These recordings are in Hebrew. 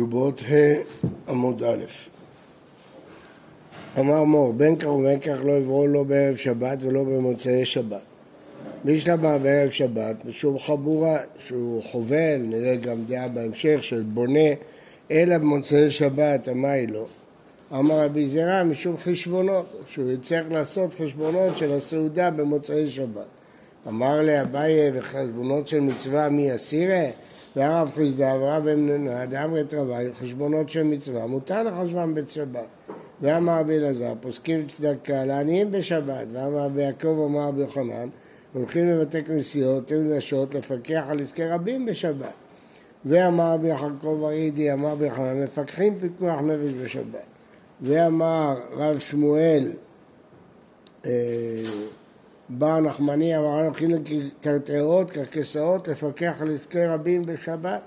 כתובות ה' עמוד א'. אמר מור, בין כך ובין כך לא יבואו לא בערב שבת ולא במוצאי שבת. מי שלמה בערב שבת, משום חבורה שהוא חובל, נראה גם דעה בהמשך של בונה, אלא במוצאי שבת, אמי לו. אמר רבי זירא משום חשבונות, שהוא יצטרך לעשות חשבונות של הסעודה במוצאי שבת. אמר לאביי וחשבונות של מצווה מי אסירה? והרב חיסדא ורב אמנונה דאמרי תרווי חשבונות של מצווה מותר לחשבם בשבת. ואמר רבי אלעזר פוסקים צדקה לעניים בשבת ואמר רבי יעקב ואמר רבי יוחנן הולכים לבתי כנסיות נשות לפקח על עסקי רבים בשבת. ואמר רבי יעקב האידי אמר רבי יוחנן מפקחים פיקוח נפש בשבת. ואמר רב שמואל בר נחמני אמר הולכים לקרטעות, קרקסאות, לפקח על עסקי רבים בשבת.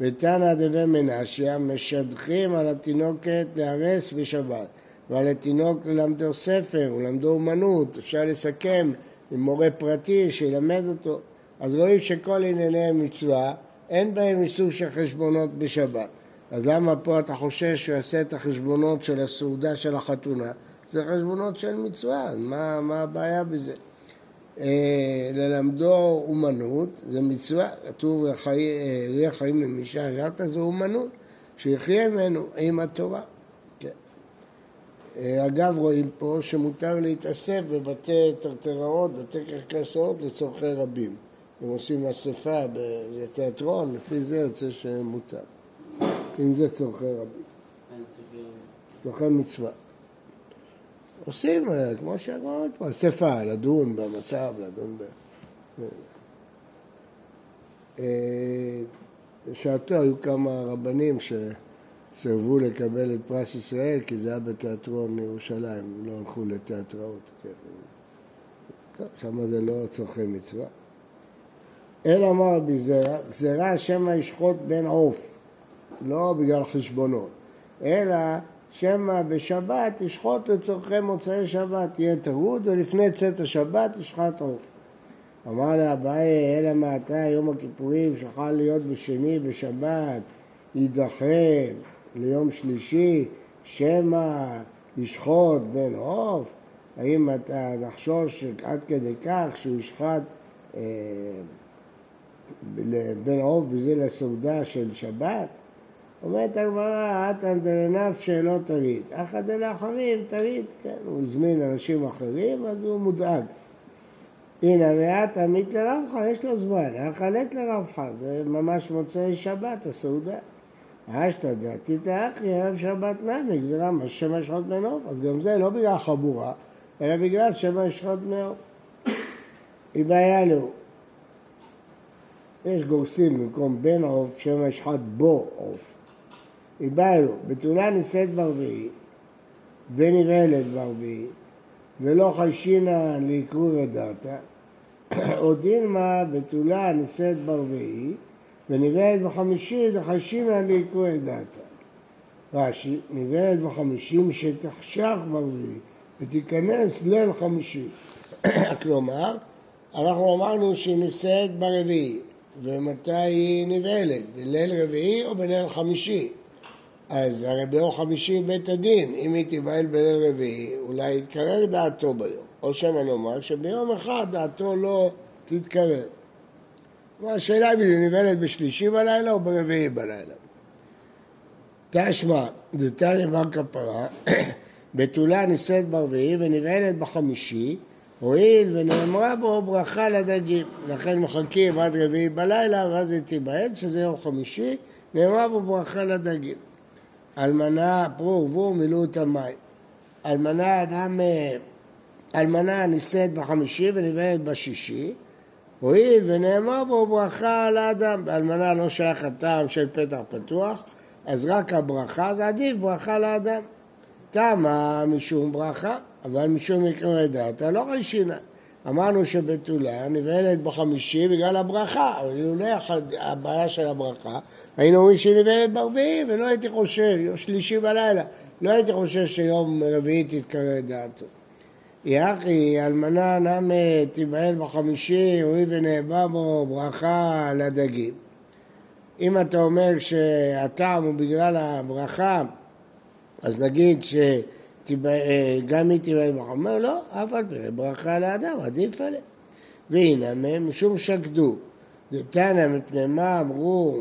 ותנא דבי מנשיה משדכים על התינוקת להרס בשבת ועל התינוק ללמדו ספר, ולמדו אומנות, אפשר לסכם עם מורה פרטי שילמד אותו. אז רואים שכל ענייני מצווה אין בהם איסור של חשבונות בשבת. אז למה פה אתה חושש שהוא יעשה את החשבונות של הסעודה של החתונה? זה חשבונות של מצווה, מה, מה הבעיה בזה? אה, ללמדו אומנות, זה מצווה, כתוב ריח חיים למי שאגרת, זה אומנות, שיחיה ממנו עם התורה. כן. אה, אגב, רואים פה שמותר להתאסף בבתי טרטראות, בתי קרקסות לצורכי רבים. אם עושים אספה בתיאטרון, לפי זה יוצא שמותר. אם זה צורכי רבים. צורכי מצווה. עושים, אה, כמו שאמרנו פה, אספה, לדון במצב, לדון ב... בשעתו אה, היו כמה רבנים שסירבו לקבל את פרס ישראל כי זה היה בתיאטרון ירושלים, לא הלכו לתיאטראות. כן. שם זה לא צורכי מצווה. אלא אמר רבי זרע, גזירה שמא ישחוט בן עוף, לא בגלל חשבונות, אלא שמא בשבת ישחוט לצורכי מוצאי שבת, יהיה טרוד, ולפני צאת השבת ישחט עוף. אמר לאביי, אלא מעתה יום הכיפורים שיכול להיות בשני בשבת, יידחה ליום שלישי, שמא ישחוט בן עוף? האם אתה נחשוש עד כדי כך שהוא ישחט אה, בן עוף בזה לסעודה של שבת? אומרת הגמרא, אטם דלנפשי לא תריד. אחא דלאחרים תריד, כן, הוא הזמין אנשים אחרים, אז הוא מודאג. הנה, ואת עמית לרבך, יש לו זמן, החלט לרבך, זה ממש מוצאי שבת, הסעודה. אשתא דעתי תאחי, ערב שבת נמי, גזירה מה שמא שחוט מנוף, אז גם זה לא בגלל חבורה, אלא בגלל שמא שחוט מנוף. היא בעיה לו. יש גורסים במקום בן עוף, שמא ישחט בו עוף. איבאלו, בתולה נישאת ברביעי ונבהלת ברביעי ולא חיישינא לקרוא דתא, או דילמה בתולה נישאת ברביעי ונבהלת בחמישי דחיישינא לקרוא דתא. רש"י, נבהלת בחמישי משתחשך ברביעי ותיכנס ליל חמישי. כלומר, אנחנו אמרנו שהיא נישאת ברביעי, ומתי היא נבהלת? בליל רביעי או בליל חמישי? אז הרי ביום חמישי בית הדין, אם היא תיבהל בליל רביעי, אולי יתקרר דעתו ביום. או שמא נאמר שביום אחד דעתו לא תתקרר. השאלה אם היא נבהלת בשלישי בלילה או ברביעי בלילה. תשמע, דתניא בר כפרה, בתולה נישאת ברביעי ונבהלת בחמישי, הואיל ונאמרה בו ברכה לדגים. לכן מחכים עד רביעי בלילה ואז היא תיבהל, שזה יום חמישי, נאמרה בו ברכה לדגים. אלמנה, פרו ורבו מילאו את המים. אלמנה אדם, אלמנה נישאת בחמישי ונבהלת בשישי, הואיל ונאמר בו ברכה על האדם. באלמנה לא שייך הטעם של פתח פתוח, אז רק הברכה, זה עדיף ברכה לאדם. תמה משום ברכה, אבל משום עקרי דעתה לא רשינה. אמרנו שבתולה נבהלת בחמישי בגלל הברכה, אבל אילולא הבעיה של הברכה, היינו אומרים שהיא נבהלת ברביעי, ולא הייתי חושב, יום שלישי בלילה, לא הייתי חושב שיום רביעי תתקרא דעתו. יחי, אלמנה נמה תיבהל בחמישי, הואיל ונאבע בו ברכה לדגים. אם אתה אומר שהטעם הוא בגלל הברכה, אז נגיד שגם היא תיבהל ברכה. אומר לא, אף על פי ברכה לאדם, עדיף עליה. והנה משום שקדו. דתנא מפני מה אמרו,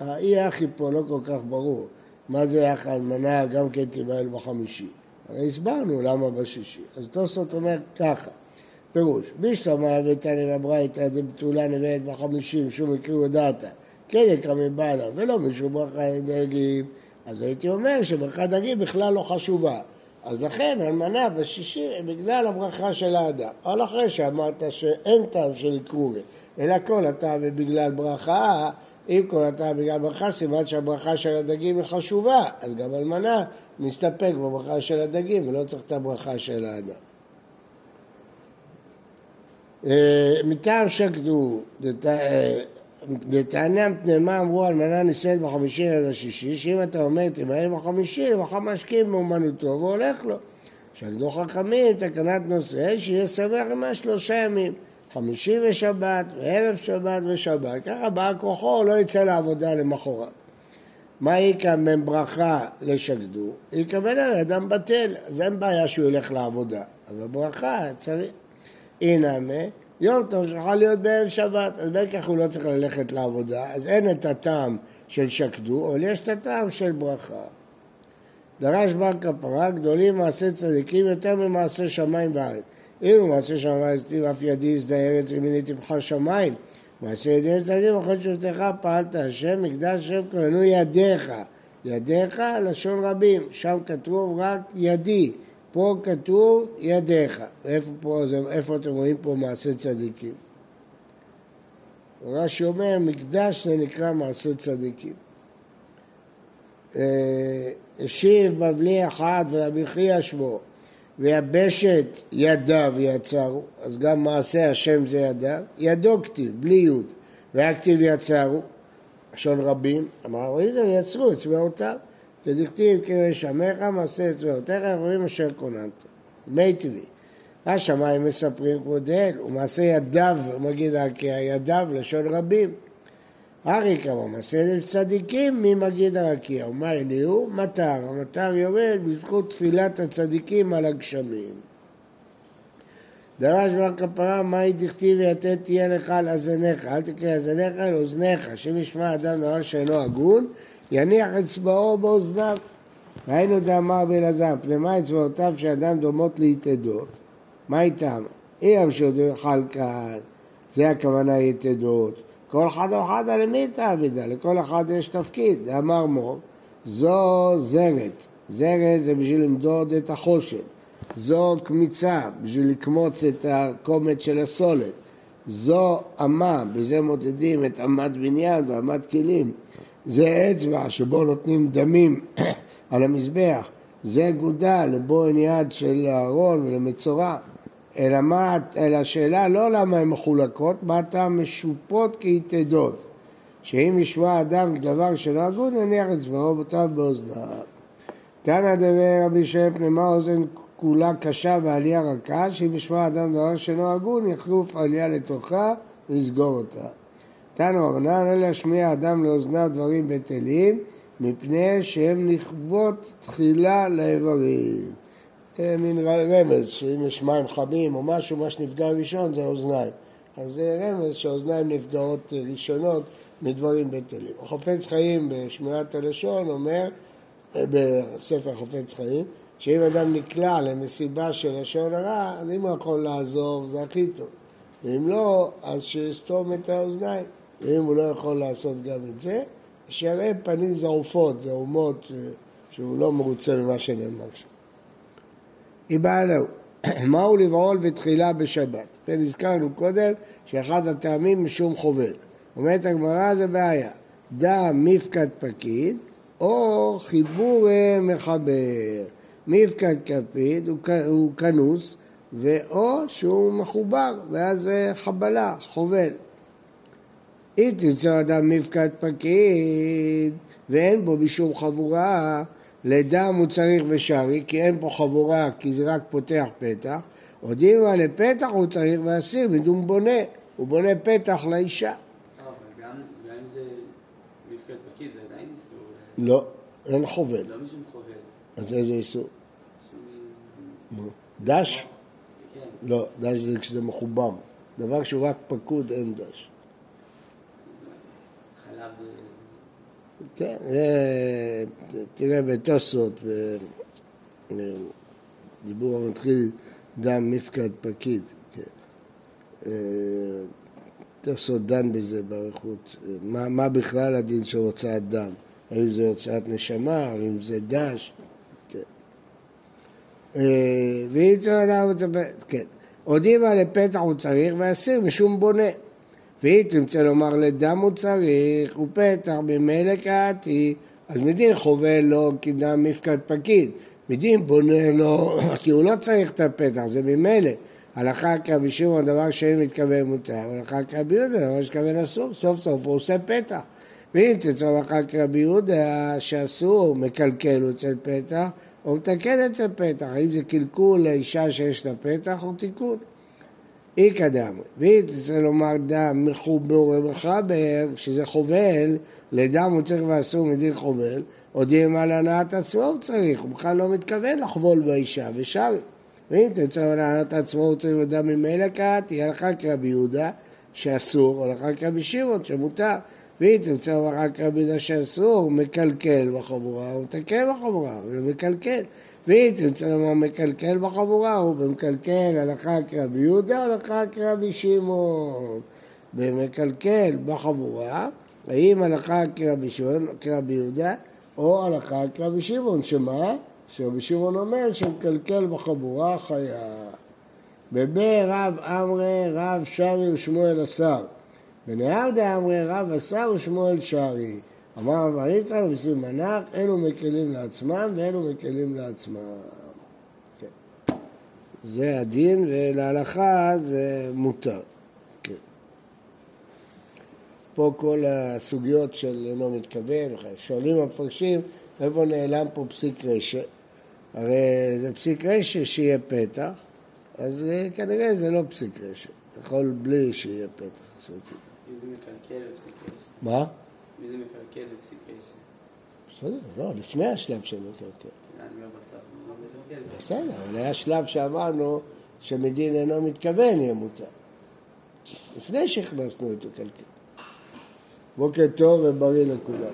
האי אחי פה לא כל כך ברור. מה זה יח האלמנה גם כן תיבהל בחמישי. הרי הסברנו למה בשישי. אז תוספות אומר ככה, פירוש, בישלמה ותנא בברייתא דבתולה נבלת בחמישים, שום הקריאו דעתה, כן יקרא מבעלה, ולא משום ברכה דגים, אז הייתי אומר שברכה דגים בכלל לא חשובה. אז לכן אלמנה בשישי בגלל הברכה של האדם. אבל אחרי שאמרת שאין טעם של עיקורי, אלא כל הטעם בגלל ברכה, אם כל הטעם בגלל ברכה, סימן שהברכה של הדגים היא חשובה, אז גם אלמנה נסתפק בברכה של הדגים ולא צריך את הברכה של האדם. אה, מטעם שקדו, דתענם פנימה אמרו אלמנה נישאת בחמישי ובשישי, שאם אתה אומר תמהר בחמישי, מחר משקים מאומנותו והולך לו. שקדו חכמים, תקנת נושא, שיהיה שמח עם השלושה ימים. חמישי ושבת, וערב שבת ושבת, ככה בא כוחו, לא יצא לעבודה למחרת. מה יקם בין ברכה לשקדו? יקבל על אדם בטל, אז אין בעיה שהוא ילך לעבודה, אבל ברכה צריך. הנה יום טוב שיכול להיות בערב שבת, אז בין כך הוא לא צריך ללכת לעבודה, אז אין את הטעם של שקדו, אבל יש את הטעם של ברכה. דרש בר כפרה, גדולים מעשי צדיקים יותר ממעשה שמיים וארץ. אם מעשה שמיים וארץ, אף ידי יזדה ארץ ומיני תמחה שמיים. מעשה ידי צדיקים וכל שבטך פעלת השם, מקדש השם כהנו ידיך. ידיך לשון רבים, שם כתוב רק ידי. פה כתוב ידיך. איפה, פה, איפה אתם רואים פה מעשה צדיקים? רש"י אומר, מקדש זה נקרא מעשה צדיקים. אה, השיב בבלי אחד ורבי חייא שמו, ויבשת ידיו יצרו, אז גם מעשה השם זה ידיו, ידו כתיב, בלי יוד, והכתיב יצרו, לשון רבים, אמר, יצרו את צבאותיו. כדכתיב קרש עמך מעשה אצבעותיך יכולים אשר כוננת. מי טבעי. השמיים מספרים כבודל, ומעשה ידיו, מגיד הרקיע, ידיו לשון רבים. ארי כמה מעשה צדיקים ממגיד הרקיע, ומה אליהו? מטר, המטר יורד בזכות תפילת הצדיקים על הגשמים. דרש בר כפרה, מהי דכתיב ויתד תהיה לך על אזניך, אל תקרא אזניך אל אוזניך, שאם ישמע אדם דבר שאינו הגון, יניח אצבעו באוזניו. ראינו דאמר באלעזר, פנימה אצבעותיו של אדם דומות ליתדות. מה איתם? אי אמר יאכל כאן, זה הכוונה יתדות. כל אחד או אחדה למי תעבידה? לכל אחד יש תפקיד. דאמר מור, זו זרת. זרת זה בשביל למדוד את החושן. זו קמיצה, בשביל לקמוץ את הקומץ של הסולת. זו אמה, בזה מודדים את אמת בניין ואמת כלים. זה אצבע שבו נותנים דמים על המזבח, זה גודה לבו אין יד של אהרון ולמצורע. אלא מה, אלא השאלה לא למה הן מחולקות, מה הטעם משופות כיתדות. שאם ישמע אדם דבר שלא הגון, יניח אצבעו ואותיו באוזניו. תנא דבר רבי שם פנימה אוזן כולה קשה ועלייה רכה, שאם ישמע אדם דבר שלא הגון, יחלוף עלייה לתוכה ויסגור אותה. תנו רבנן, לא להשמיע אדם לאוזניו דברים בטלים, מפני שהם נכוות תחילה לאיברים. זה מין רמז, שאם יש מים חמים או משהו, מה שנפגע ראשון זה האוזניים. אז זה רמז שהאוזניים נפגעות ראשונות מדברים בטלים. החופץ חיים בשמירת הלשון אומר, אה, בספר חופץ חיים, שאם אדם נקלע למסיבה של לשון הרע, אז אם הוא יכול לעזור, זה הכי טוב. ואם לא, אז שיסתום את האוזניים. ואם הוא לא יכול לעשות גם את זה, שיראה פנים זעופות, זעומות, אה, שהוא לא מרוצה ממה שנאמר שם. לו, מהו לבעול בתחילה בשבת? ונזכרנו קודם שאחד הטעמים משום חובל. אומרת הגמרא זה בעיה, דע מפקד פקיד או חיבור מחבר. מפקד כפיד הוא כנוס ואו שהוא מחובר ואז חבלה, חובל. אם תמצא אדם מפקד פקיד ואין בו משום חבורה, לדם הוא צריך ושרי, כי אין פה חבורה, כי זה רק פותח פתח, הודיעו על לפתח הוא צריך ואסיר, מדום בונה, הוא בונה פתח לאישה. לא, אין חובל. לא משום חובל. אז איזה איסור? דש? כן. לא, דש זה כשזה מחובר. דבר שהוא רק פקוד, אין דש. כן, תראה בתוספות, דיבור המתחיל דם מפקד פקיד, כן. אה, תוספות דן בזה באריכות, מה, בכלל הדין של הוצאת דם, האם זה הוצאת נשמה, האם זה דש, כן. אה, ואם צריך רוצה, כן, הודימה לפתח הוא צריך ואסיר משום בונה. ואם תרצה לומר לדם הוא צריך, הוא פתח ממילא קראתי, אז מדין חובל לו כדם מפקד פקיד, מדין בונה לו, כי הוא לא צריך את הפתח, זה ממילא. הלכה כרבי שמעון, דבר שאין מתכוון מותר, הלכה כרבי יהודה, דבר שכוון אסור, סוף סוף הוא עושה פתח. ואם תרצה הלכה כרבי יהודה, שאסור, מקלקל אצל פתח, או מתקן אצל פתח. האם זה קלקול לאישה שיש לה פתח או תיקון? איכא דמרי. ואם תרצה לומר דם מחובר ומחבר, שזה חובל, לדם הוא צריך ואסור מדין חובל, הודיעים על הנעת עצמו הוא צריך, הוא בכלל לא מתכוון לחבול באישה, ושרי. ואם תרצה על הנעת עצמו הוא צריך לדם ממילא קראתי, הלכה כרבי יהודה שאסור, הלכה כרבי שמעון שמותר. ואם תרצה הלכה כרבי יהודה שאסור, הוא מקלקל בחבורה, הוא מתקן בחבורה, הוא מקלקל. ואם תרצה לומר מקלקל בחבורה, הוא במקלקל הלכה כרבי יהודה, הלכה כרבי שמעון. במקלקל בחבורה, האם הלכה כרבי שמעון, כרבי יהודה, או הלכה כרבי שמעון, שמה? שרבי שמעון אומר שמקלקל בחבורה חיה. בבי רב אמרי רב שרי ושמואל השר. בנהר דאמרי רב השר ושמואל שרי. אמר רב יצחק ושים מנח, אלו מקלים לעצמם ואלו מקלים לעצמם. כן. זה הדין, ולהלכה זה מותר. כן. פה כל הסוגיות של אינו מתכוון, שואלים המפרשים, איפה נעלם פה פסיק רשת? הרי זה פסיק רשת שיהיה פתח, אז אה, כנראה זה לא פסיק רשת, יכול בלי שיהיה פתח. מי זה מקלקל בפסיק עשר? מה? מי זה מקלקל בפסיק עשר? בסדר, לא, לפני השלב של בסוף, אני לא מקלקל. בסדר, אבל היה שלב שאמרנו שמדין אינו מתכוון יהיה מותר. לפני שהכנסנו את הקלקל. בוקר טוב ובריא לכולם.